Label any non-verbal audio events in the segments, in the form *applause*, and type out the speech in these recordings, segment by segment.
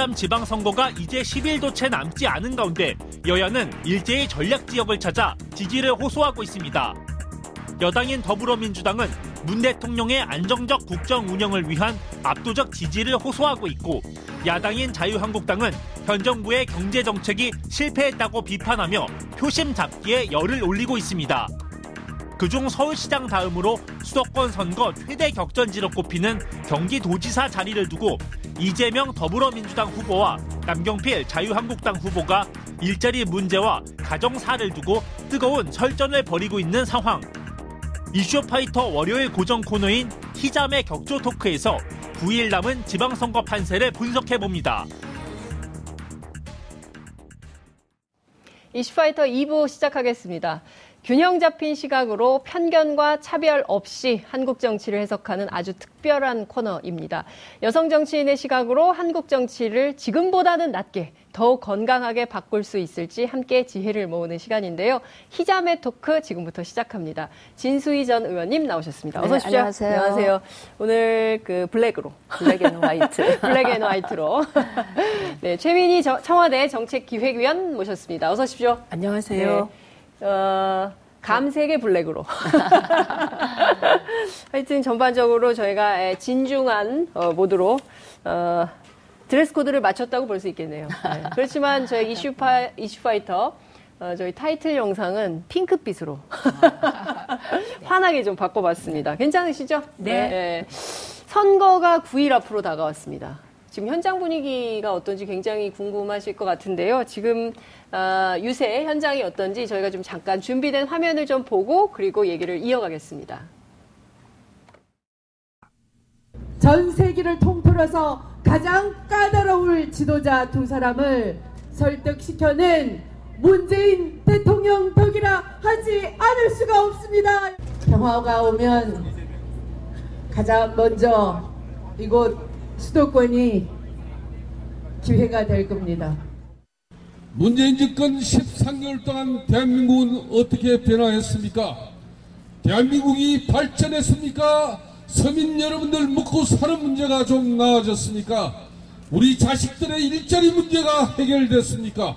6.13 지방선거가 이제 10일도 채 남지 않은 가운데 여야는 일제히 전략 지역을 찾아 지지를 호소하고 있습니다. 여당인 더불어민주당은 문 대통령의 안정적 국정 운영을 위한 압도적 지지를 호소하고 있고 야당인 자유한국당은 현 정부의 경제 정책이 실패했다고 비판하며 표심 잡기에 열을 올리고 있습니다. 그중 서울시장 다음으로 수도권 선거 최대 격전지로 꼽히는 경기도지사 자리를 두고 이재명 더불어민주당 후보와 남경필 자유한국당 후보가 일자리 문제와 가정사를 두고 뜨거운 설전을 벌이고 있는 상황. 이슈파이터 월요일 고정 코너인 희잠의 격조 토크에서 9일 남은 지방선거 판세를 분석해봅니다. 이슈파이터 2부 시작하겠습니다. 균형 잡힌 시각으로 편견과 차별 없이 한국 정치를 해석하는 아주 특별한 코너입니다. 여성 정치인의 시각으로 한국 정치를 지금보다는 낫게 더욱 건강하게 바꿀 수 있을지 함께 지혜를 모으는 시간인데요. 희자매 토크 지금부터 시작합니다. 진수희 전 의원님 나오셨습니다. 어서 네, 오십시오. 안녕하세요. 안녕하세요. 오늘 그 black으로. Black and white. Black *laughs* and white로. *laughs* 네, 최민희 청와대 정책기획위원 모셨습니다. 어서 오십시오. 안녕하세요. 네. 어, 감색의 black으로. *laughs* 하여튼 전반적으로 저희가 진중한 어, 모드로 어, 드레스 코드를 맞췄다고 볼 수 있겠네요. 네. 그렇지만 저희 이슈파, 이슈파이터 어, 저희 타이틀 영상은 핑크빛으로 *laughs* 환하게 좀 바꿔봤습니다. 괜찮으시죠? 네. 네. 선거가 9일 앞으로 다가왔습니다. 지금 현장 분위기가 어떤지 굉장히 궁금하실 것 같은데요. 지금 어, 유세 현장이 어떤지 저희가 좀 잠깐 준비된 화면을 좀 보고 그리고 얘기를 이어가겠습니다. 전 세계를 통틀어서 가장 까다로울 지도자 두 사람을 설득시켜낸 문재인 대통령 덕이라 하지 않을 수가 없습니다. 평화가 오면 가장 먼저 이곳 수도권이 기회가 될 겁니다. 문재인 집권 13개월 동안 대한민국은 어떻게 변화했습니까? 대한민국이 발전했습니까? 서민 여러분들 먹고 사는 문제가 좀 나아졌습니까? 우리 자식들의 일자리 문제가 해결됐습니까?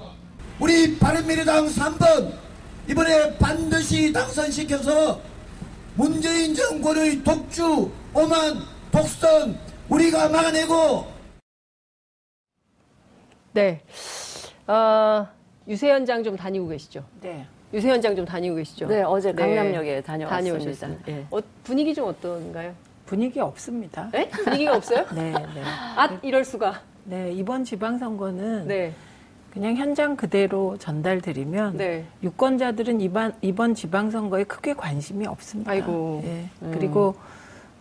우리 바른미래당 3번 이번에 반드시 당선시켜서 문재인 정권의 독주, 오만, 독선 우리가 막아내고 네. 어, 유세 현 장 좀 다니고 계시죠? 네. 유세 현 장 좀 다니고 계시죠? 네, 어제 강남역에 다녀왔습니다. 다녀오셨어요. 네. 어, 분위기 좀 어떤가요? 분위기 없습니다. 네? 분위기가 없어요? *laughs* 네, 네. 아, 이럴 수가. 네, 이번 지방선거는 네. 그냥 현장 그대로 전달드리면 네. 유권자들은 이번, 이번 지방선거에 크게 관심이 없습니다. 아이고. 예. 음. 그리고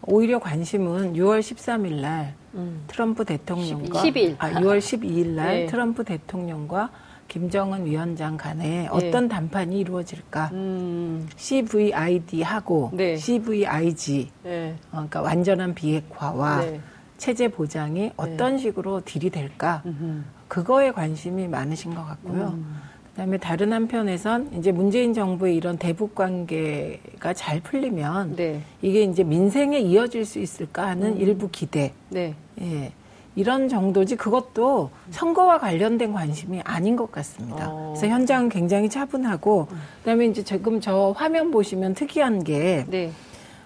오히려 관심은 6월 13일 날 음. 트럼프 대통령과 10일. 아, 6월 12일 날 네. 트럼프 대통령과 김정은 위원장 간에 어떤 담판이 이루어질까? 음. CVID하고 네. CVIG 네. 어, 그러니까 완전한 비핵화와 네. 체제 보장이 어떤 식으로 딜이 될까? 그거에 관심이 많으신 것 같고요. 음. 그다음에 다른 한편에선 이제 문재인 정부의 이런 대북 관계가 잘 풀리면 네. 이게 이제 민생에 이어질 수 있을까 하는 일부 기대. 네. 예. 이런 정도지 그것도 선거와 관련된 관심이 아닌 것 같습니다. 어. 그래서 현장은 굉장히 차분하고 그다음에 이제 지금 저 화면 보시면 특이한 게 네.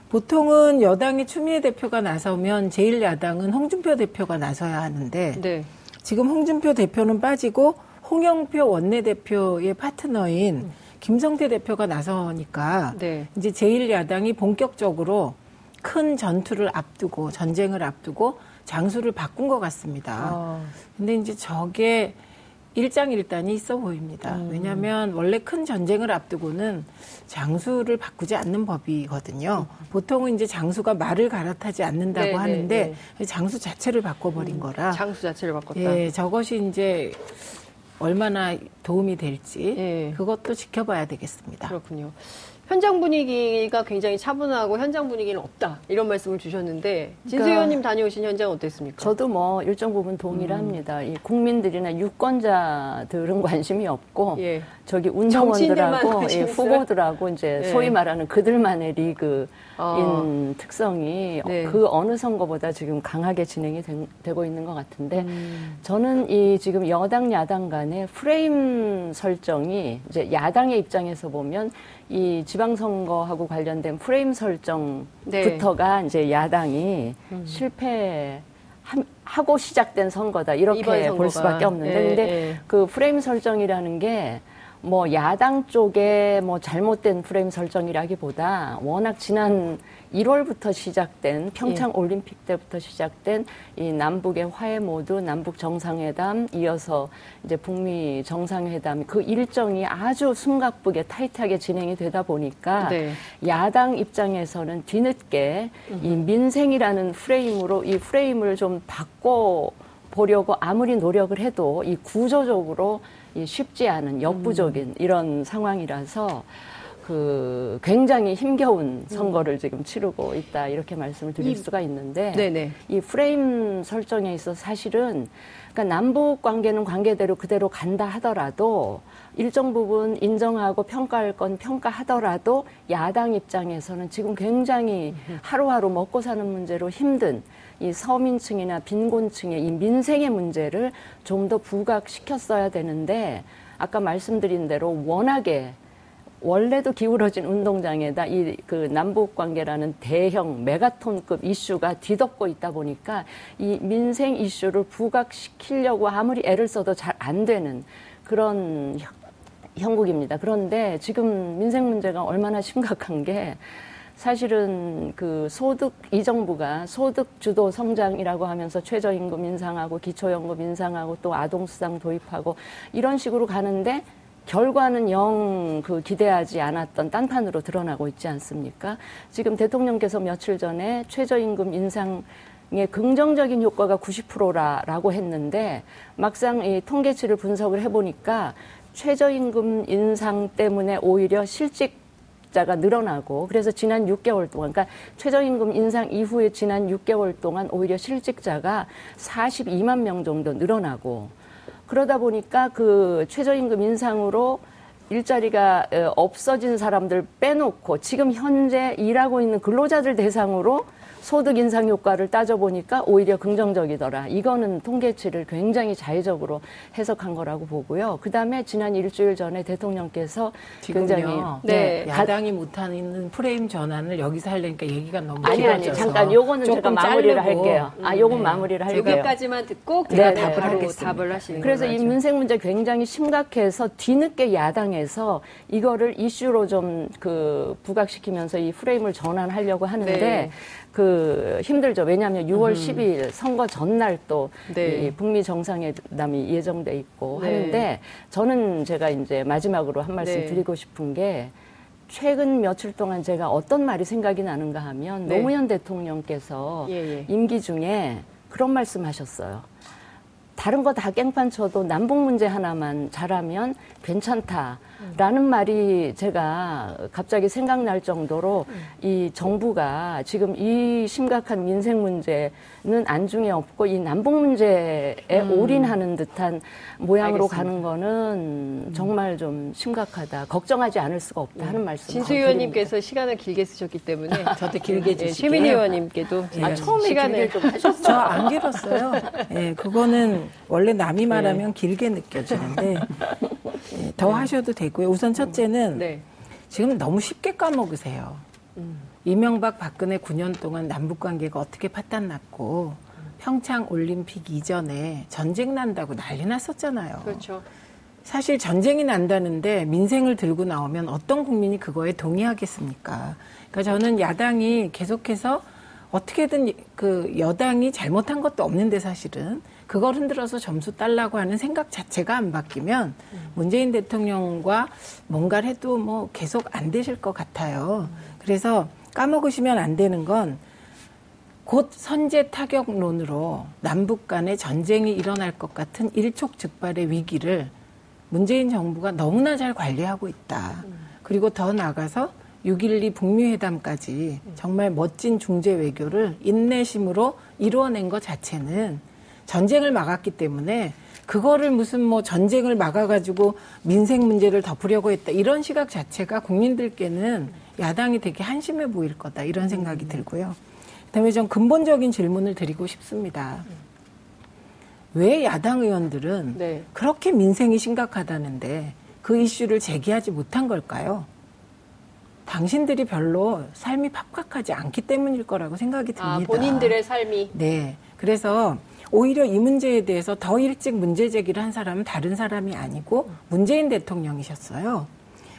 보통은 여당의 추미애 대표가 나서면 제1야당은 홍준표 대표가 나서야 하는데 네. 지금 홍준표 대표는 빠지고 홍영표 원내대표의 파트너인 김성태 대표가 나서니까 네. 이제 제1야당이 본격적으로 큰 전투를 앞두고 전쟁을 앞두고 장수를 바꾼 것 같습니다. 아. 근데 이제 저게 일장일단이 있어 보입니다. 음. 왜냐하면 원래 큰 전쟁을 앞두고는 장수를 바꾸지 않는 법이거든요. 보통은 이제 장수가 말을 갈아타지 않는다고 네, 네, 하는데 장수 자체를 바꿔버린 거라. 장수 자체를 바꿨다. 예, 저것이 이제 얼마나 도움이 될지 예. 그것도 지켜봐야 되겠습니다. 그렇군요. 현장 분위기가 굉장히 차분하고 현장 분위기는 없다 이런 말씀을 주셨는데 진수 그러니까 의원님 다녀오신 현장 어땠습니까? 저도 뭐 일정 부분 동의를 음. 합니다. 국민들이나 유권자들은 *laughs* 관심이 없고 예. 저기 운동원들하고 예, 후보들하고 이제 네. 소위 말하는 그들만의 리그인 어. 특성이 네. 그 어느 선거보다 지금 강하게 진행이 되, 고 있는 것 같은데 음. 저는 이 지금 여당 야당 간의 프레임 설정이 이제 야당의 입장에서 보면 이 지방선거하고 관련된 프레임 설정부터가 네. 이제 야당이 음. 실패 하고 시작된 선거다 이렇게. 볼 수밖에 없는데 예, 근데 예. 그 프레임 설정이라는 게 뭐 야당 쪽에 뭐 잘못된 프레임 설정이라기보다 워낙 지난 1월부터 시작된 평창 예. 올림픽 때부터 시작된 이 남북의 화해 모두 남북 정상회담 이어서 이제 북미 정상회담 그 일정이 아주 숨가쁘게 타이트하게 진행이 되다 보니까 네. 야당 입장에서는 뒤늦게 이 민생이라는 프레임으로 이 프레임을 좀 바꿔 보려고 아무리 노력을 해도 이 구조적으로 이 쉽지 않은 역부족인 이런 상황이라서 그 굉장히 힘겨운 선거를 지금 치르고 있다 이렇게 말씀을 드릴 이- 수가 있는데 네네. 이 프레임 설정에 있어 사실은 그러니까 남북 관계는 관계대로 그대로 간다 하더라도 일정 부분 인정하고 평가할 건 평가하더라도 야당 입장에서는 지금 굉장히 하루하루 먹고 사는 문제로 힘든 이 서민층이나 빈곤층의 이 민생의 문제를 좀 더 부각시켰어야 되는데 아까 말씀드린 대로 워낙에 원래도 기울어진 운동장에다 이 그 남북 관계라는 대형 메가톤급 이슈가 뒤덮고 있다 보니까 이 민생 이슈를 부각시키려고 아무리 애를 써도 잘 안 되는 그런 형- 형국입니다. 그런데 지금 민생 문제가 얼마나 심각한 게 사실은 그 소득 이 정부가 소득 주도 성장이라고 하면서 최저임금 인상하고 기초연금 인상하고 또 아동수당 도입하고 이런 식으로 가는데 결과는 영 그 기대하지 않았던 딴판으로 드러나고 있지 않습니까? 지금 대통령께서 며칠 전에 최저임금 인상 의 긍정적인 효과가 90%라라고 했는데 막상 이 통계치를 분석을 해보니까 최저임금 인상 때문에 오히려 실직 자가 늘어나고 그래서 지난 6개월 동안 그러니까 최저임금 인상 이후에 지난 6개월 동안 오히려 실직자가 42만 명 정도 늘어나고 그러다 보니까 그 최저임금 인상으로 일자리가 어, 없어진 사람들 빼놓고 지금 현재 일하고 있는 근로자들 대상으로 소득 인상 효과를 따져보니까 오히려 긍정적이더라. 이거는 통계치를 굉장히 자의적으로 해석한 거라고 보고요. 그 다음에 지난 일주일 전에 대통령께서 굉장히 지금요. 네. 야당이 못하는 프레임 전환을 여기서 하려니까 얘기가 너무 아니 아니 길어져서 잠깐 요거는 제가 조금 마무리를 자르고. 할게요. 아 요건 네. 마무리를 할게요. 여기까지만 듣고 제가 네, 네. 답을 바로 하겠습니다. 답을 하시는 그래서 이. 민생 문제 굉장히 심각해서 뒤늦게 야당에서 이거를 이슈로 좀 그 부각시키면서 이 프레임을 전환하려고 하는데 네. 그 힘들죠. 왜냐하면 6월 12일 선거 전날 또 네. 이 북미 정상회담이 예정돼 있고 네. 하는데 저는 제가 이제 마지막으로 한 말씀 네. 드리고 싶은 게 최근 며칠 동안 제가 어떤 말이 생각이 나는가 하면 네. 노무현 대통령께서 예, 예. 임기 중에 그런 말씀 하셨어요. 다른 거 다 깽판 쳐도 남북 문제 하나만 잘하면 괜찮다 라는 말이 제가 갑자기 생각날 정도로 이 정부가 지금 이 심각한 민생 문제는 안중에 없고 이 남북 문제에 올인하는 듯한 모양으로 알겠습니다. 가는 거는 정말 좀 심각하다. 걱정하지 않을 수가 없다 하는 말씀. 진수 의원님께서 시간을 길게 쓰셨기 때문에 *laughs* 저도 길게 예, 주시게요. 최민희 의원님께도 아, 처음에 시간을 좀 하셨어요. 저 안 길었어요. 예, 그거는 원래 남이 말하면 길게 느껴지는데 예, 더 하셔도 되고요. 우선 첫째는 네. 지금 너무 쉽게 까먹으세요. 이명박 박근혜 9년 동안 남북 관계가 어떻게 파탄 났고 평창 올림픽 이전에 전쟁 난다고 난리 났었잖아요. 그렇죠. 사실 전쟁이 난다는데 민생을 들고 나오면 어떤 국민이 그거에 동의하겠습니까? 그러니까 저는 야당이 계속해서 어떻게든 그 여당이 잘못한 것도 없는데 사실은 그걸 흔들어서 점수 딸라고 하는 생각 자체가 안 바뀌면 문재인 대통령과 뭔가를 해도 뭐 계속 안 되실 것 같아요. 그래서 까먹으시면 안 되는 건 곧 선제 타격론으로 남북 간의 전쟁이 일어날 것 같은 일촉즉발의 위기를 문재인 정부가 너무나 잘 관리하고 있다. 그리고 더 나아가서 6.12 북미 회담까지 정말 멋진 중재 외교를 인내심으로 이루어낸 것 자체는 전쟁을 막았기 때문에 그거를 무슨 뭐 전쟁을 막아가지고 민생 문제를 덮으려고 했다 이런 시각 자체가 국민들께는 야당이 되게 한심해 보일 거다 이런 생각이 들고요. 그다음에 좀 근본적인 질문을 드리고 싶습니다. 왜 야당 의원들은 네. 그렇게 민생이 심각하다는데 그 이슈를 제기하지 못한 걸까요? 당신들이 별로 삶이 팍팍하지 않기 때문일 거라고 생각이 듭니다. 아, 본인들의 삶이 네. 그래서 오히려 이 문제에 대해서 더 일찍 문제 제기를 한 사람은 다른 사람이 아니고 문재인 대통령이셨어요.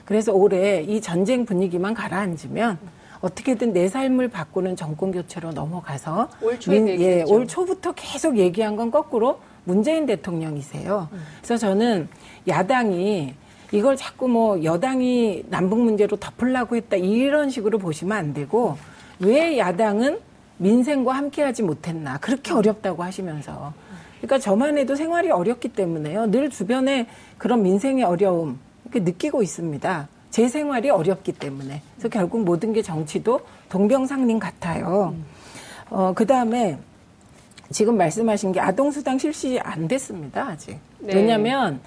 그래서 올해 이 전쟁 분위기만 가라앉으면 어떻게든 내 삶을 바꾸는 정권 교체로 넘어가서 올 초에 그 예. 올 초부터 계속 얘기한 건 거꾸로 문재인 대통령이세요. 그래서 저는 야당이 이걸 자꾸 뭐 여당이 남북 문제로 덮으려고 했다 이런 식으로 보시면 안 되고 왜 야당은 민생과 함께하지 못했나. 그렇게 어렵다고 하시면서. 그러니까 저만 해도 생활이 어렵기 때문에요. 늘 주변에 그런 민생의 어려움 이렇게 느끼고 있습니다. 제 생활이 어렵기 때문에. 그래서 결국 모든 게 정치도 동병상련 같아요. 어 그 다음에 지금 말씀하신 게 아동수당 실시 안 됐습니다 아직. 네. 왜냐하면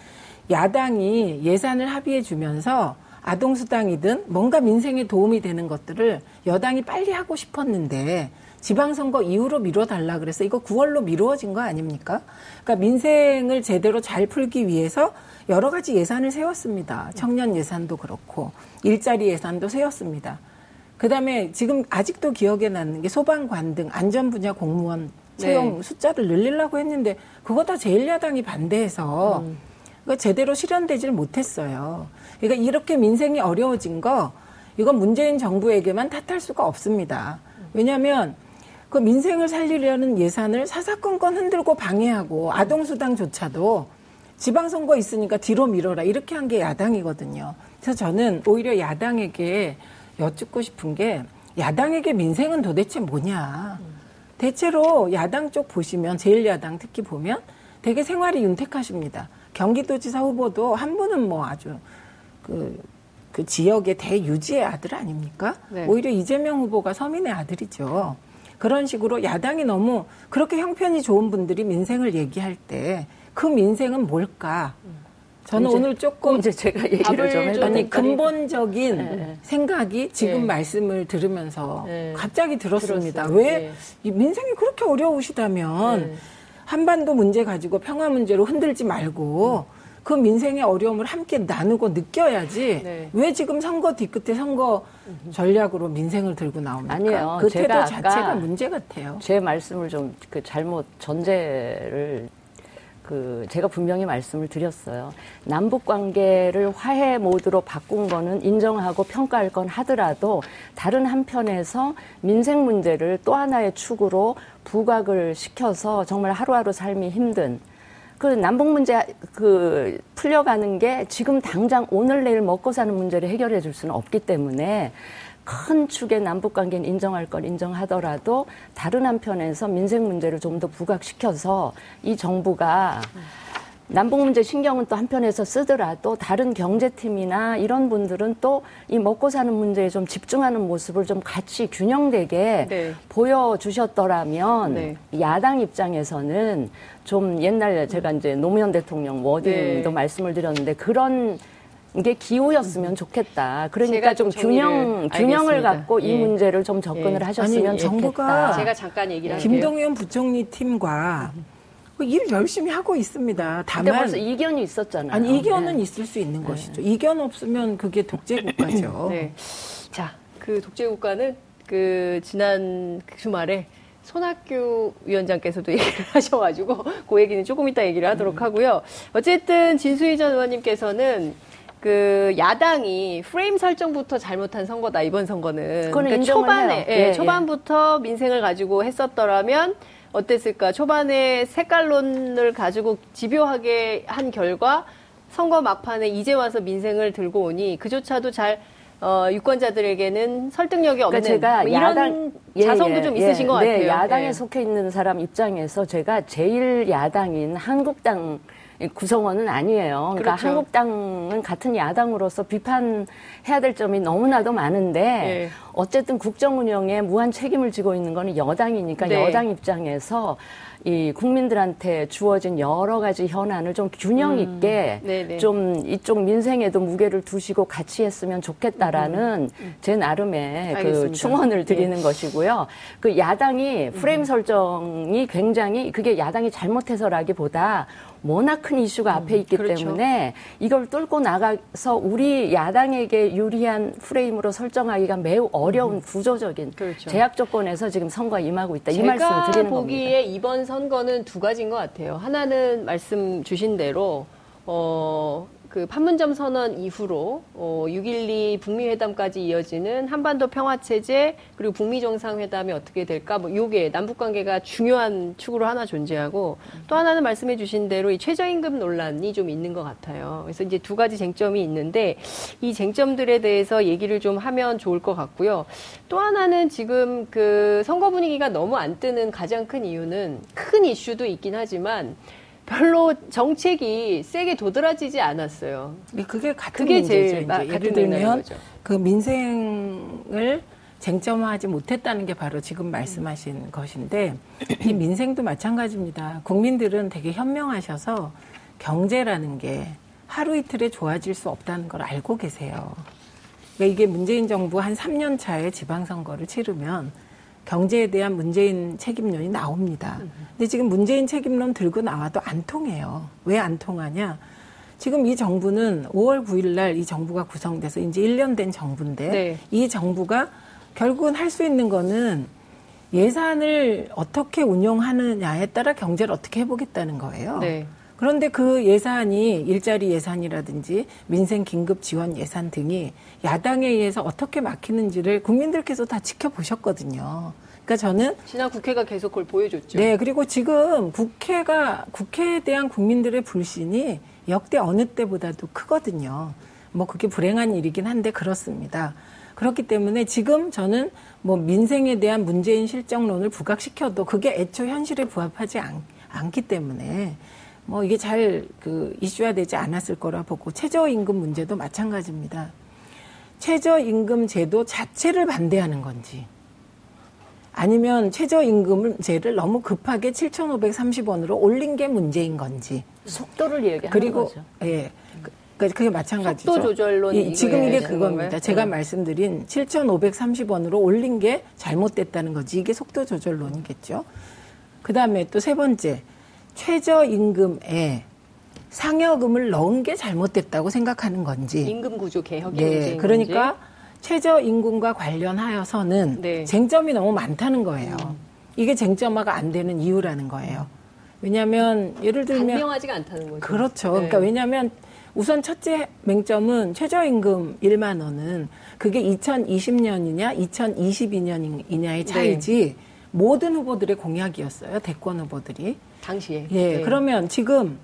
야당이 예산을 합의해 주면서 아동수당이든 뭔가 민생에 도움이 되는 것들을 여당이 빨리 하고 싶었는데 지방선거 이후로 미뤄달라 그래서 이거 9월로 미루어진 거 아닙니까? 그러니까 민생을 제대로 잘 풀기 위해서 여러 가지 예산을 세웠습니다. 청년 예산도 그렇고 일자리 예산도 세웠습니다. 그다음에 지금 아직도 기억에 남는 게 소방관 등 안전 분야 공무원 채용 네. 숫자를 늘리려고 했는데 그거 다 제1야당이 반대해서 그거 제대로 실현되질 못했어요. 그러니까 이렇게 민생이 어려워진 거 이건 문재인 정부에게만 탓할 수가 없습니다. 왜냐하면 그 민생을 살리려는 예산을 사사건건 흔들고 방해하고 아동수당조차도 지방선거 있으니까 뒤로 미뤄라 이렇게 한 게 야당이거든요. 그래서 저는 오히려 야당에게 여쭙고 싶은 게 야당에게 민생은 도대체 뭐냐. 대체로 야당 쪽 보시면 제1야당 특히 보면 되게 생활이 윤택하십니다. 경기도지사 후보도 한 분은 뭐 아주 그, 그 지역의 대유지의 아들 아닙니까? 네. 오히려 이재명 후보가 서민의 아들이죠. 그런 식으로 야당이 너무 그렇게 형편이 좋은 분들이 민생을 얘기할 때 그 민생은 뭘까? 저는 오늘 조금 이제 제가 얘기를 좀좀 해도 아니? 근본적인 네. 생각이 지금 네. 말씀을 들으면서 네. 갑자기 들었습니다. 들었어요. 왜 민생이 그렇게 어려우시다면 네. 한반도 문제 가지고 평화 문제로 흔들지 말고 그 민생의 어려움을 함께 나누고 느껴야지 네. 왜 지금 선거 뒤끝에 선거 전략으로 민생을 들고 나옵니까? 아니에요. 그 태도 제가 자체가 문제 같아요. 제 말씀을 좀 그 잘못 전제를 그 제가 분명히 말씀을 드렸어요. 남북 관계를 화해 모드로 바꾼 거는 인정하고 평가할 건 하더라도 다른 한편에서 민생 문제를 또 하나의 축으로 부각을 시켜서 정말 하루하루 삶이 힘든 그 남북 문제 그 풀려가는 게 지금 당장 오늘 내일 먹고 사는 문제를 해결해 줄 수는 없기 때문에 큰 축의 남북 관계는 인정할 건 인정하더라도 다른 한편에서 민생 문제를 좀 더 부각시켜서 이 정부가 남북 문제 신경은 또 한편에서 쓰더라도 다른 경제팀이나 이런 분들은 또 이 먹고 사는 문제에 좀 집중하는 모습을 좀 같이 균형되게 네. 보여주셨더라면 네. 야당 입장에서는 좀 옛날 제가 이제 노무현 대통령 워딩도 네. 말씀을 드렸는데 그런 게 기호였으면 좋겠다. 그러니까 좀 균형 균형을 알겠습니다. 갖고 이 예. 문제를 좀 접근을 예. 하셨으면 아니, 좋겠다. 정부가 제가 잠깐 얘기를 할게요. 김동연 부총리 팀과 그 일 열심히 하고 있습니다. 다만 벌써 이견이 있었잖아요. 아니 이견은 네. 있을 수 있는 것이죠. 이견 없으면 그게 독재 국가죠. *coughs* 네. 자, 그 독재 국가는 그 지난 주말에 손학규 위원장께서도 *laughs* 얘기를 하셔가지고 그 얘기는 조금 이따 얘기를 하도록 하고요. 어쨌든 진수희 전 의원님께서는 그 야당이 프레임 설정부터 잘못한 선거다 이번 선거는 인정을 초반에. 예, 예, 예. 초반부터 민생을 가지고 했었더라면 어땠을까 초반에 색깔론을 가지고 집요하게 한 결과 선거 막판에 이제 와서 민생을 들고 오니 그조차도 잘 어, 유권자들에게는 설득력이 없는 그러니까 제가 뭐 이런 야당 예, 자성도 예, 좀 예. 있으신 것 네, 같아요. 야당에 예. 속해 있는 사람 입장에서 제가 제일 야당인 한국당 구성원은 아니에요. 그러니까 그렇죠. 한국당은 같은 야당으로서 비판해야 될 점이 너무나도 많은데 네. 어쨌든 국정 운영에 무한 책임을 지고 있는 거는 여당이니까 네. 여당 입장에서 이 국민들한테 주어진 여러 가지 현안을 좀 균형 있게 음. 좀 이쪽 민생에도 무게를 두시고 같이 했으면 좋겠다라는 제 나름의 그 음. 알겠습니다. 충원을 드리는 것이고요. 그 야당이 음. 프레임 설정이 굉장히 그게 야당이 잘못해서라기보다 워낙 큰 이슈가 앞에 있기 그렇죠. 때문에 이걸 뚫고 나가서 우리 야당에게 유리한 프레임으로 설정하기가 매우 어려운 구조적인 그렇죠. 제약 조건에서 지금 선거에 임하고 있다. 이 말씀을 드리는 보기에 겁니다. 이번 선거는 두 가지인 것 같아요. 하나는 말씀 주신 대로 어, 그 판문점 선언 이후로 어, 6.12 북미 회담까지 이어지는 한반도 평화 체제 그리고 북미 정상회담이 어떻게 될까 뭐 요게 남북 관계가 중요한 축으로 하나 존재하고 또 하나는 말씀해 주신 대로 이 최저임금 논란이 좀 있는 것 같아요. 그래서 이제 두 가지 쟁점이 있는데 이 쟁점들에 대해서 얘기를 좀 하면 좋을 것 같고요. 또 하나는 지금 그 선거 분위기가 너무 안 뜨는 가장 큰 이유는 큰 이슈도 있긴 하지만 별로 정책이 세게 도드라지지 않았어요. 그게 같은 그게 문제죠. 제일 마- 예를 들면. 그 민생을 쟁점화하지 못했다는 게 바로 지금 말씀하신 것인데 *clears throat* 이 민생도 마찬가지입니다. 국민들은 되게 현명하셔서 경제라는 게 하루 이틀에 좋아질 수 없다는 걸 알고 계세요. 그러니까 이게 문재인 정부 한 3년 차에 지방선거를 치르면 경제에 대한 문재인 책임론이 나옵니다. 근데 지금 문재인 책임론 들고 나와도 안 통해요. 왜 안 통하냐? 지금 이 정부는 5월 9일 날 이 정부가 구성돼서 이제 1년 된 정부인데 네. 이 정부가 결국은 할 수 있는 거는 예산을 어떻게 운용하느냐에 따라 경제를 어떻게 해보겠다는 거예요. 네. 그런데 그 예산이 일자리 예산이라든지 민생 긴급 지원 예산 등이 야당에 의해서 어떻게 막히는지를 국민들께서 다 지켜보셨거든요. 그러니까 저는 지난 국회가 계속 그걸 보여줬죠. 네, 그리고 지금 국회가, 국회에 대한 국민들의 불신이 역대 어느 때보다도 크거든요. 뭐 그게 불행한 일이긴 한데 그렇습니다. 그렇기 때문에 지금 저는 뭐 민생에 대한 문재인 실정론을 부각시켜도 그게 애초 현실에 부합하지 않, 않기 때문에 뭐 이게 잘 그 이슈화되지 않았을 거라 보고 최저임금 문제도 마찬가지입니다. 최저임금 제도 자체를 반대하는 건지 아니면 최저임금제를 너무 급하게 7,530원으로 올린 게 문제인 건지 속도를 얘기하는 그리고 거죠. 예. 그- 그 그게 마찬가지죠. 속도 조절론 이- 지금 이게 그겁니다. 제가 네. 말씀드린 7,530원으로 올린 게 잘못됐다는 거지. 이게 속도 조절론이겠죠. 그다음에 또 세 번째. 최저임금에 상여금을 넣은 게 잘못됐다고 생각하는 건지. 임금 구조 개혁이 네, 그러니까. 최저임금과 관련하여서는 네. 쟁점이 너무 많다는 거예요. 이게 쟁점화가 안 되는 이유라는 거예요. 왜냐하면 예를 들면 단명하지가 않다는 거죠. 그렇죠. 네. 그러니까 왜냐하면 우선 첫째 맹점은 최저임금 1만 원은 그게 2020년이냐 2022년이냐의 차이지 모든 후보들의 공약이었어요. 대권 후보들이. 당시에. 예. 네. 그러면 지금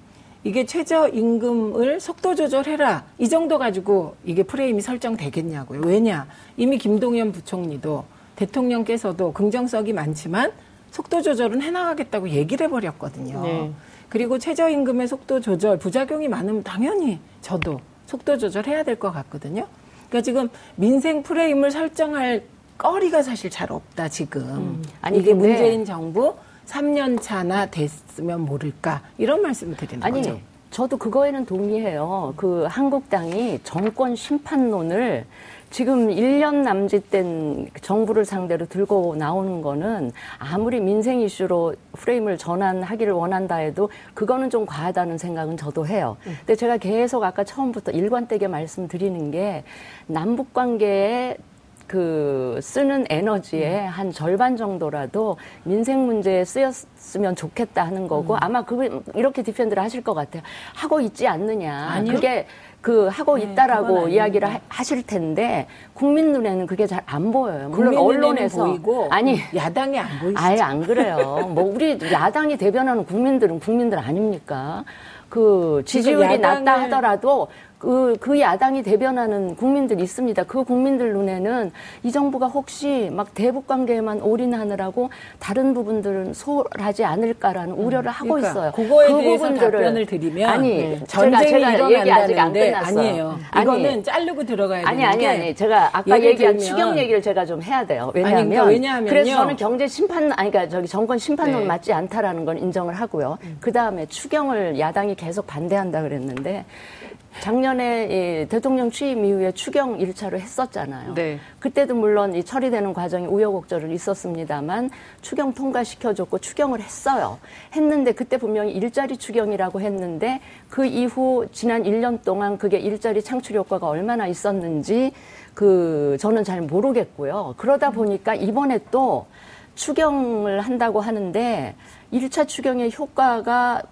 이게 최저임금을 속도 조절해라. 이 정도 가지고 이게 프레임이 설정되겠냐고요. 왜냐? 이미 김동연 부총리도 대통령께서도 긍정성이 많지만 속도 조절은 해나가겠다고 얘기를 해버렸거든요. 네. 그리고 최저임금의 속도 조절, 부작용이 많으면 당연히 저도 속도 조절해야 될 것 같거든요. 그러니까 지금 민생 프레임을 설정할 거리가 사실 잘 없다, 지금. 아니, 이게 근데- 문재인 정부 3년 차나 됐으면 모를까 이런 말씀을 드리는 아니, 거죠. 저도 그거에는 동의해요. 그 한국당이 정권 심판론을 지금 1년 남짓된 정부를 상대로 들고 나오는 거는 아무리 민생 이슈로 프레임을 전환하기를 원한다 해도 그거는 좀 과하다는 생각은 저도 해요. 근데 제가 계속 아까 처음부터 일관되게 말씀드리는 게 남북 관계에 그 쓰는 에너지의 한 절반 정도라도 민생 문제에 쓰였으면 좋겠다 하는 거고 아마 그 이렇게 defend를 하실 것 같아요. 하고 있지 않느냐. 아니요. 그게 그 하고 네, 있다라고 이야기를. 하- 하실 텐데 국민 눈에는 그게 잘 안 보여요. 물론 언론에서 보이고 아니 야당이 안 보이시죠. 아예 안 그래요. 뭐 우리 야당이 대변하는 국민들은 국민들 아닙니까? 그 지지율이 낮다 하더라도 그, 그 야당이 대변하는 국민들이 있습니다. 그 국민들 눈에는 이 정부가 혹시 막 대북 관계에만 올인하느라고 다른 부분들은 소홀하지 않을까라는 우려를 하고 그러니까 있어요. 그거에 그 대해서 부분들을- 답변을 드리면 아니 네. 제가, 전쟁이 제가 얘기 아직 안 끝났어요. 아니에요. 아니, 이거는 자르고 들어가야 아니 되는 아니 게 아니 제가 아까 얘기한 추경 얘기를 제가 좀 해야 돼요. 왜냐하면 아니, 그러니까 왜냐하면요. 그래서 저는 경제 심판 아니 그러니까 저기 정권 심판론 네. 맞지 않다라는 건 인정을 하고요. 그 다음에 추경을 야당이 계속 반대한다 그랬는데 작년에 이 대통령 취임 이후에 추경 1차로 했었잖아요. 네. 그때도 물론 이 처리되는 과정이 우여곡절은 있었습니다만 추경 통과시켜줬고 추경을 했어요. 했는데 그때 분명히 일자리 추경이라고 했는데 그 이후 지난 1년 동안 그게 일자리 창출 효과가 얼마나 있었는지 그 저는 잘 모르겠고요. 그러다 보니까 이번에 또 추경을 한다고 하는데 1차 추경의 효과가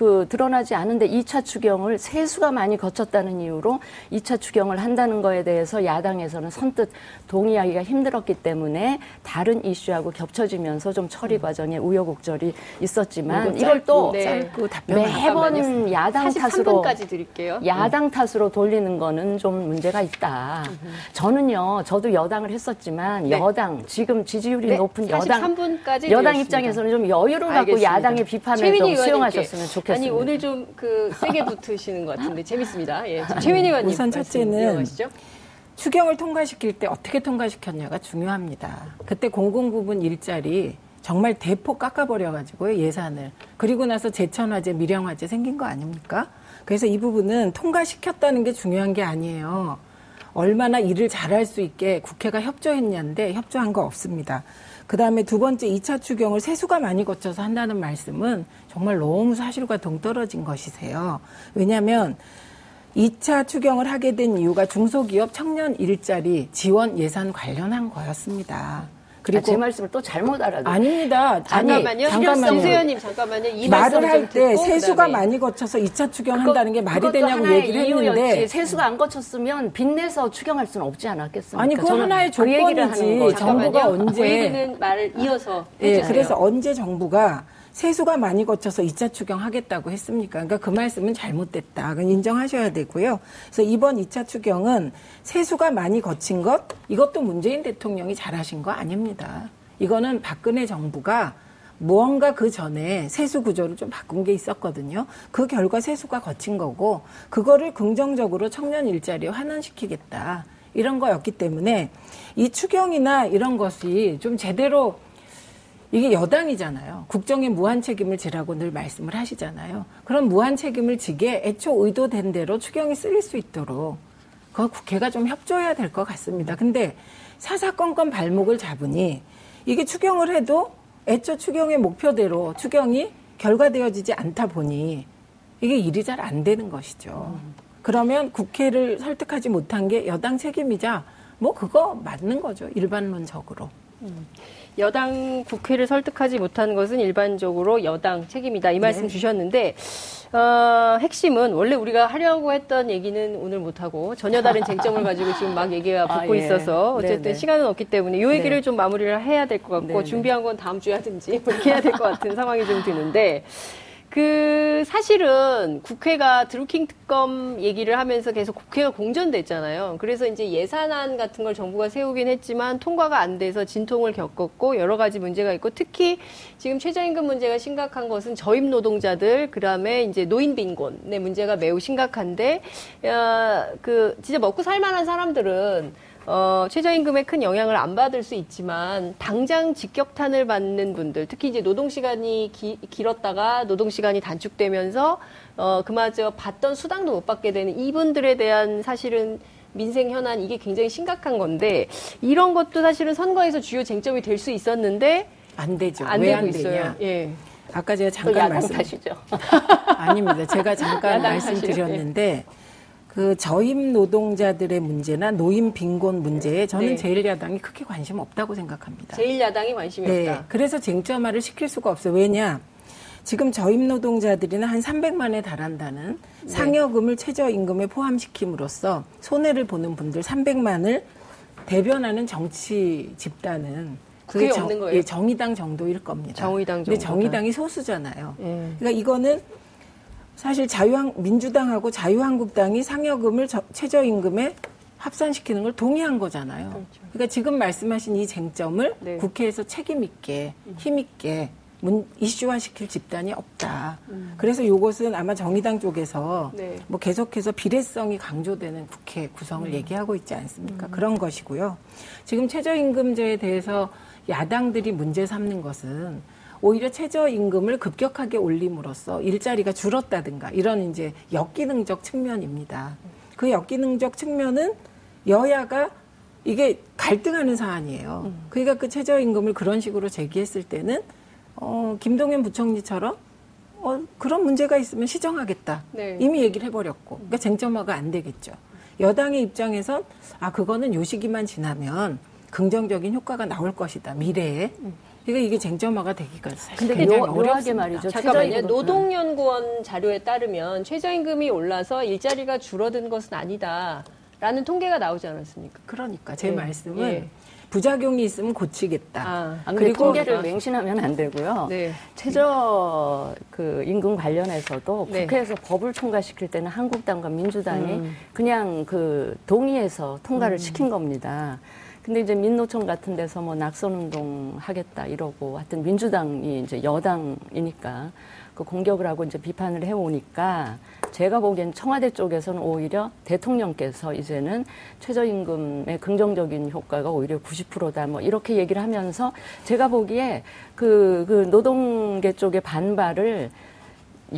그 드러나지 않은데 2차 추경을 세수가 많이 거쳤다는 이유로 2차 추경을 한다는 거에 대해서 야당에서는 선뜻 동의하기가 힘들었기 때문에 다른 이슈하고 겹쳐지면서 좀 처리 과정에 우여곡절이 있었지만 이걸 또 네. 짧고 답변 매번 야당 탓으로 43분까지 드릴게요. 야당 탓으로 돌리는 거는 좀 문제가 있다. 저는요, 저도 여당을 했었지만 네. 여당 지금 지지율이 네, 높은 여당 43분까지 여당 드렸습니다. 입장에서는 좀 여유를 갖고 알겠습니다. 야당의 비판을 좀. 수용하셨으면 좋겠습니다. 아니 오늘 좀 그 세게 붙으시는 것 같은데 재밌습니다. 예, 최민희 의원님 우선 첫째는. 추경을 통과시킬 때 어떻게 통과시켰냐가 중요합니다. 그때 공공부문 일자리 정말 대폭 깎아버려가지고요, 예산을. 그리고 나서 제천화재, 밀양화재 생긴 거 아닙니까? 그래서 이 부분은 통과시켰다는 게 중요한 게 아니에요. 얼마나 일을 잘할 수 있게 국회가 협조했냐인데 협조한 거 없습니다. 그 다음에 두 번째 2차 추경을 세수가 많이 거쳐서 한다는 말씀은 정말 너무 사실과 동떨어진 것이세요. 왜냐하면 2차 추경을 하게 된 이유가 중소기업 청년 일자리 지원 예산 관련한 거였습니다. 그리고 제 말씀을 또 잘못 알아듣 아닙니다. 아니, 잠깐만요. 잠깐만요. 김수현님 잠깐만요. 이 말을 할좀때 세수가 그다음에 많이 거쳐서 2차 추경한다는 게 말이 되냐고 얘기를 이유였지. 했는데 세수가 안 거쳤으면 빚내서 추경할 수는 없지 않았겠습니까? 아니, 그건 하나의 그 얘기를 하는 조건이지. 거죠. 정부가 잠깐만요. 언제- 보이는 말을 이어서 예, 해주세요. 그래서 언제 정부가 세수가 많이 거쳐서 2차 추경하겠다고 했습니까? 그러니까 그 말씀은 잘못됐다. 그건 인정하셔야 되고요. 그래서 이번 2차 추경은 세수가 많이 거친 것, 이것도 문재인 대통령이 잘하신 거 아닙니다. 이거는 박근혜 정부가 무언가 그 전에 세수 구조를 좀 바꾼 게 있었거든요. 그 결과 세수가 거친 거고, 그거를 긍정적으로 청년 일자리에 환원시키겠다. 이런 거였기 때문에 이 추경이나 이런 것이 좀 제대로 이게 여당이잖아요. 국정에 무한 책임을 지라고 늘 말씀을 하시잖아요. 그런 무한 책임을 지게 애초 의도된 대로 추경이 쓰일 수 있도록 그 국회가 좀 협조해야 될 것 같습니다. 근데 사사건건 발목을 잡으니 이게 추경을 해도 애초 추경의 목표대로 추경이 결과되어지지 않다 보니 이게 일이 잘 안 되는 것이죠. 그러면 국회를 설득하지 못한 게 여당 책임이자 뭐 그거 맞는 거죠. 일반론적으로. 여당 국회를 설득하지 못한 것은 일반적으로 여당 책임이다. 이 말씀 네. 주셨는데 어, 핵심은 원래 우리가 하려고 했던 얘기는 오늘 못하고 전혀 다른 쟁점을 가지고 지금 막 얘기가 *laughs* 아, 붙고 예. 있어서 어쨌든 네네. 시간은 없기 때문에 이 얘기를 네. 좀 마무리를 해야 될 것 같고 네네. 준비한 건 다음 주에 하든지 뭐 *laughs* 이렇게 해야 될 것 같은 상황이 좀 드는데 그 사실은 국회가 드루킹 특검 얘기를 하면서 계속 국회가 공전됐잖아요. 그래서 이제 예산안 같은 걸 정부가 세우긴 했지만 통과가 안 돼서 진통을 겪었고 여러 가지 문제가 있고 특히 지금 최저임금 문제가 심각한 것은 저임 노동자들 그다음에 이제 노인 빈곤의 문제가 매우 심각한데 야, 그 진짜 먹고 살만한 사람들은 어, 최저임금에 큰 영향을 안 받을 수 있지만 당장 직격탄을 받는 분들, 특히 이제 노동 시간이 기- 길었다가 노동 시간이 단축되면서 어, 그마저 받던 수당도 못 받게 되는 이분들에 대한 사실은 민생 현안 이게 굉장히 심각한 건데 이런 것도 사실은 선거에서 주요 쟁점이 될 수 있었는데 안 되죠. 안왜 되고 안 있어요. 예. 아까 제가 또 잠깐 야당 말씀 탓이죠. *laughs* 아닙니다. 제가 잠깐 말씀드렸는데 그 저임 노동자들의 문제나 노인 빈곤 문제에 저는 네. 제1야당이 크게 관심 없다고 생각합니다. 제1야당이 관심이 네. 없다. 그래서 쟁점화를 시킬 수가 없어요. 왜냐? 지금 저임 노동자들이나 한 300만에 달한다는 네. 상여금을 최저임금에 포함시킴으로써 손해를 보는 분들 300만을 대변하는 정치 집단은 국회에 그게 없는 거예요? 예, 정의당 정도일 겁니다. 정의당 근데 정도가. 정의당이 소수잖아요. 예. 그러니까 이거는 사실 자유한 민주당하고 자유한국당이 상여금을 저, 최저임금에 합산시키는 걸 동의한 거잖아요. 그렇죠. 그러니까 지금 말씀하신 이 쟁점을 네. 국회에서 책임 있게 힘 있게 문, 이슈화시킬 집단이 없다. 음. 그래서 이것은 아마 정의당 쪽에서 네. 뭐 계속해서 비례성이 강조되는 국회 구성을 음. 얘기하고 있지 않습니까? 음. 그런 것이고요. 지금 최저임금제에 대해서 야당들이 문제 삼는 것은 오히려 최저임금을 급격하게 올림으로써 일자리가 줄었다든가 이런 이제 역기능적 측면입니다. 그 역기능적 측면은 여야가 이게 갈등하는 사안이에요. 음. 그러니까 그 최저임금을 그런 식으로 제기했을 때는 어, 김동연 부총리처럼 어, 그런 문제가 있으면 시정하겠다. 네. 이미 얘기를 해버렸고. 그러니까 쟁점화가 안 되겠죠. 여당의 입장에선 아, 그거는 요 시기만 지나면 긍정적인 효과가 나올 것이다. 미래에. 그러니까 이게 쟁점화가 되기가 사실 근데 굉장히 묘, 어렵게 말이죠. 잠깐만요. 노동연구원 자료에 따르면 최저임금이 올라서 일자리가 줄어든 것은 아니다. 라는 통계가 나오지 않았습니까? 그러니까 제 네. 말씀은 예. 부작용이 있으면 고치겠다. 아, 아 그리고 통계를 맹신하면 안 되고요. 네. 최저 그 임금 관련해서도 네. 국회에서 법을 통과시킬 때는 한국당과 민주당이 음. 그냥 그 동의해서 통과를 음. 시킨 겁니다. 근데 이제 민노총 같은 데서 뭐 낙선 운동 하겠다 이러고 하여튼 민주당이 이제 여당이니까 그 공격을 하고 이제 비판을 해 오니까 제가 보기엔 청와대 쪽에서는 오히려 대통령께서 이제는 최저임금의 긍정적인 효과가 오히려 90%다 뭐 이렇게 얘기를 하면서 제가 보기에 그, 그 노동계 쪽의 반발을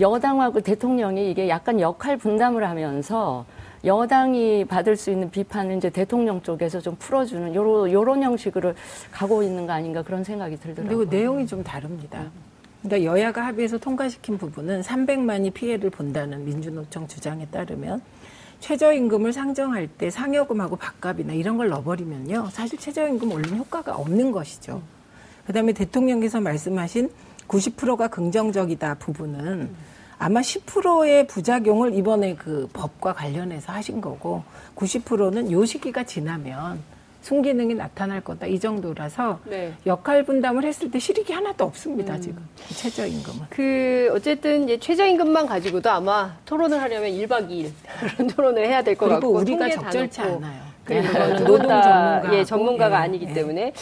여당하고 대통령이 이게 약간 역할 분담을 하면서 여당이 받을 수 있는 비판을 이제 대통령 쪽에서 좀 풀어주는 요런 요런 형식으로 가고 있는 거 아닌가 그런 생각이 들더라고요. 그리고 내용이 좀 다릅니다. 그러니까 여야가 합의해서 통과시킨 부분은 300만이 피해를 본다는 민주노총 주장에 따르면 최저임금을 상정할 때 상여금하고 밥값이나 이런 걸 넣어버리면요. 사실 최저임금 올리는 효과가 없는 것이죠. 그 다음에 대통령께서 말씀하신 90%가 긍정적이다 부분은 아마 10%의 부작용을 이번에 그 법과 관련해서 하신 거고 90%는 요 시기가 지나면 순기능이 나타날 거다 이 정도라서 네. 역할 분담을 했을 때 실익이 하나도 없습니다 음. 지금 최저임금은. 그 어쨌든 이제 최저임금만 가지고도 아마 토론을 하려면 1박 2일 *laughs* 그런 토론을 해야 될 것 같고 우리가 적절치 않아요. 그리고 네. 노동 전문가, 예, 전문가가 예, 아니기 예. 때문에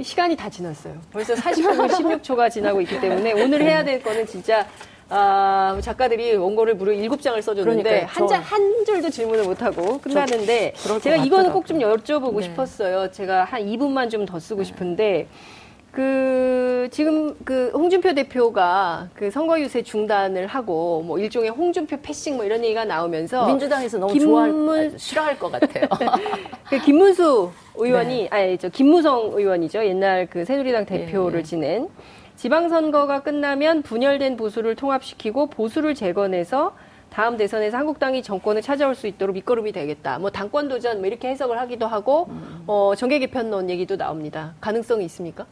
시간이 다 지났어요. 벌써 40분 16초가 지나고 있기 때문에 오늘 해야 될 거는 진짜 아, 작가들이 원고를 무려 일곱 장을 써줬는데 한, 장, 한 줄도 질문을 못 하고 끝났는데 제가 이거는 꼭 좀 여쭤보고 네. 싶었어요. 제가 한 2분만 좀 더 쓰고 네. 싶은데 그 지금 그 홍준표 대표가 그 선거 유세 중단을 하고 뭐 일종의 홍준표 패싱 뭐 이런 얘기가 나오면서 민주당에서 너무 김문... 좋아할 싫어할 것 같아요. *laughs* 그 김문수 의원이 네. 아니 저 김무성 의원이죠. 옛날 그 새누리당 대표를 네. 지낸 지방선거가 끝나면 분열된 보수를 통합시키고 보수를 재건해서 다음 대선에서 한국당이 정권을 찾아올 수 있도록 밑거름이 되겠다. 뭐 당권 도전 뭐 이렇게 해석을 하기도 하고 음. 어, 정계 개편론 얘기도 나옵니다. 가능성이 있습니까?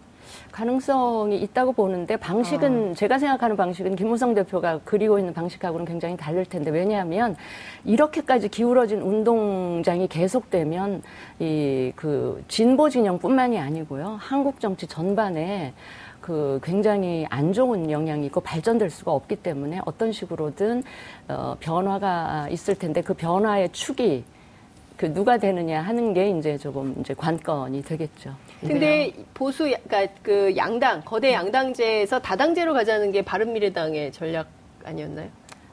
가능성이 있다고 보는데 방식은 아. 제가 생각하는 방식은 김무성 대표가 그리고 있는 방식하고는 굉장히 다를 텐데 왜냐하면 이렇게까지 기울어진 운동장이 계속되면 이 그 진보 진영뿐만이 아니고요 한국 정치 전반에 그 굉장히 안 좋은 영향이 있고 발전될 수가 없기 때문에 어떤 식으로든 어, 변화가 있을 텐데 그 변화의 축이 그 누가 되느냐 하는 게 이제 조금 이제 관건이 되겠죠. 근데 네. 보수 그러니까 그 양당 거대 양당제에서 다당제로 가자는 게 바른미래당의 전략 아니었나요?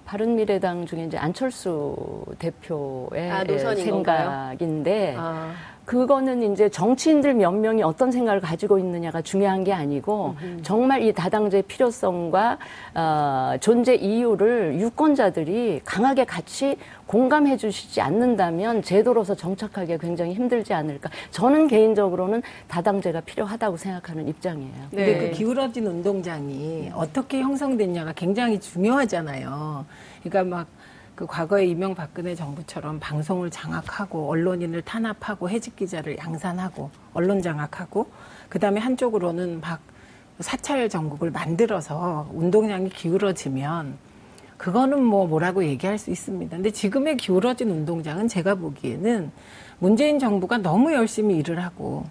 바른미래당 중에 이제 안철수 대표의 아, 생각인데 아. 그거는 이제 정치인들 몇 명이 어떤 생각을 가지고 있느냐가 중요한 게 아니고. 정말 이 다당제의 필요성과 어, 존재 이유를 유권자들이 강하게 같이 공감해 주시지 않는다면 제도로서 정착하기 굉장히 힘들지 않을까. 저는 개인적으로는 다당제가 필요하다고 생각하는 입장이에요. 네. 근데 그 기울어진 운동장이 어떻게 형성됐냐가 굉장히 중요하잖아요. 그러니까 막 그 과거의 이명박근혜 정부처럼 방송을 장악하고 언론인을 탄압하고 해직 기자를 양산하고 언론 장악하고 그다음에 한쪽으로는 막 사찰 전국을 만들어서 운동량이 기울어지면 그거는 뭐 뭐라고 얘기할 수 있습니다. 근데 지금의 기울어진 운동장은 제가 보기에는 문재인 정부가 너무 열심히 일을 하고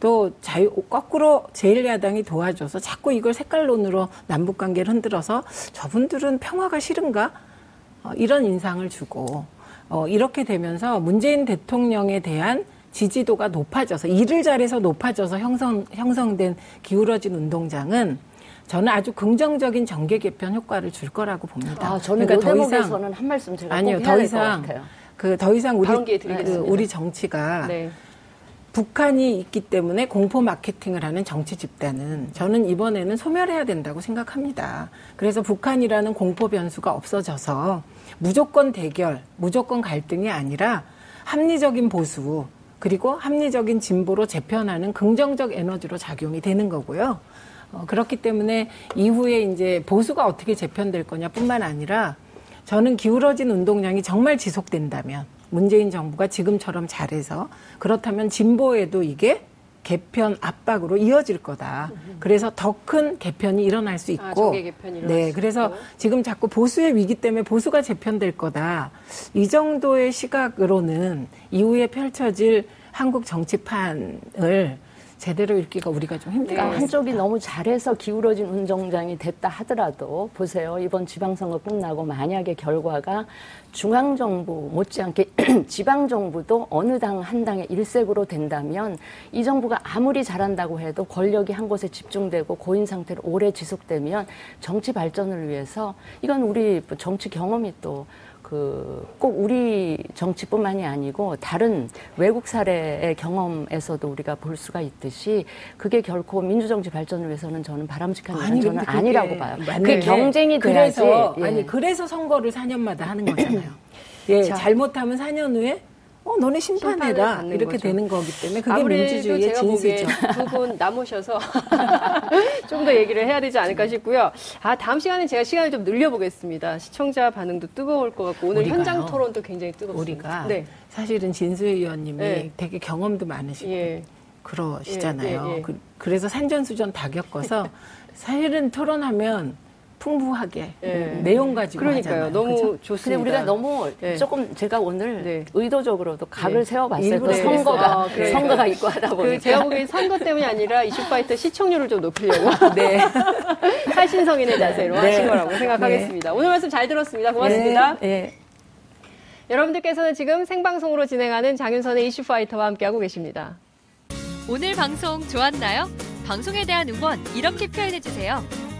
또 자유 거꾸로 제1야당이 도와줘서 자꾸 이걸 색깔론으로 남북 관계를 흔들어서 저분들은 평화가 싫은가? 어, 이런 인상을 주고 어, 이렇게 되면서 문재인 대통령에 대한 지지도가 높아져서 일을 잘해서 높아져서 형성 형성된 기울어진 운동장은 저는 아주 긍정적인 정계 개편 효과를 줄 거라고 봅니다. 아, 저는 그러니까 더 이상 한 말씀 제가 아니요 더 이상 그더 이상 우리 그 우리 정치가 네. 북한이 있기 때문에 공포 마케팅을 하는 정치 집단은 저는 이번에는 소멸해야 된다고 생각합니다. 그래서 북한이라는 공포 변수가 없어져서 무조건 대결, 무조건 갈등이 아니라 합리적인 보수, 그리고 합리적인 진보로 재편하는 긍정적 에너지로 작용이 되는 거고요. 어, 그렇기 때문에 이후에 이제 보수가 어떻게 재편될 거냐뿐만 아니라 저는 기울어진 운동량이 정말 지속된다면 문재인 정부가 지금처럼 잘해서 그렇다면 진보에도 이게 개편 압박으로 이어질 거다. 그래서 더 큰 개편이 일어날 수 아, 있고, 아, 네, 그래서 지금 자꾸 보수의 위기 때문에 보수가 재편될 거다. 이 정도의 시각으로는 이후에 펼쳐질 한국 정치판을 제대로 읽기가 우리가 좀 힘들어요. 그러니까 한쪽이 너무 잘해서 기울어진 운정장이 됐다 하더라도 보세요. 이번 지방선거 끝나고 만약에 결과가 중앙정부 못지않게 *clears throat* 지방정부도 어느 당 한 당의 일색으로 된다면 이 정부가 아무리 잘한다고 해도 권력이 한 곳에 집중되고 고인 상태로 오래 지속되면 정치 발전을 위해서 이건 우리 정치 경험이 또 그 꼭 우리 정치뿐만이 아니고 다른 외국 사례의 경험에서도 우리가 볼 수가 있듯이 그게 결코 민주정치 발전을 위해서는 저는 바람직한 일은 저는 아니라고 봐요. 그 경쟁이 돼야지. 그래서 예. 아니 그래서 선거를 4년마다 하는 거잖아요. *clears throat* 예, 자, 잘못하면 4년 후에 어, 너네 심판해라. 이렇게 거죠. 되는 거기 때문에 그게 민주주의의 진수죠. 두분 남으셔서 *laughs* 좀 더 얘기를 해야 되지 않을까 싶고요. 아, 다음 시간에 제가 시간을 좀 늘려보겠습니다. 시청자 반응도 뜨거울 것 같고 오늘 우리가요. 현장 토론도 굉장히 뜨겁습니다. 우리가 네. 사실은 진수 의원님이 네. 되게 경험도 많으시고 예. 그러시잖아요. 예, 예, 예. 그, 래서 산전수전 다 겪어서 *laughs* 사실은 토론하면 풍부하게 네. 내용 가지고 그러니까요. 하잖아요. 너무 그렇죠? 좋습니다. 근데 우리가 너무 네. 조금 제가 오늘 네. 의도적으로도 각을 네. 세워봤어요. 그 선거가 아, 선거가 있고 하다 보니까 그 제가 보기엔 선거 때문이 아니라 이슈파이터 시청률을 좀 높이려고 *laughs* 네. *laughs* 살신성인의 자세로 네. 하신 거라고 생각하겠습니다. 오늘 말씀 잘 들었습니다. 고맙습니다. 여러분들께서는 지금 생방송으로 진행하는 장윤선의 이슈파이터와 함께하고 계십니다. 오늘 방송 좋았나요? 방송에 대한 응원 이렇게 표현해 주세요.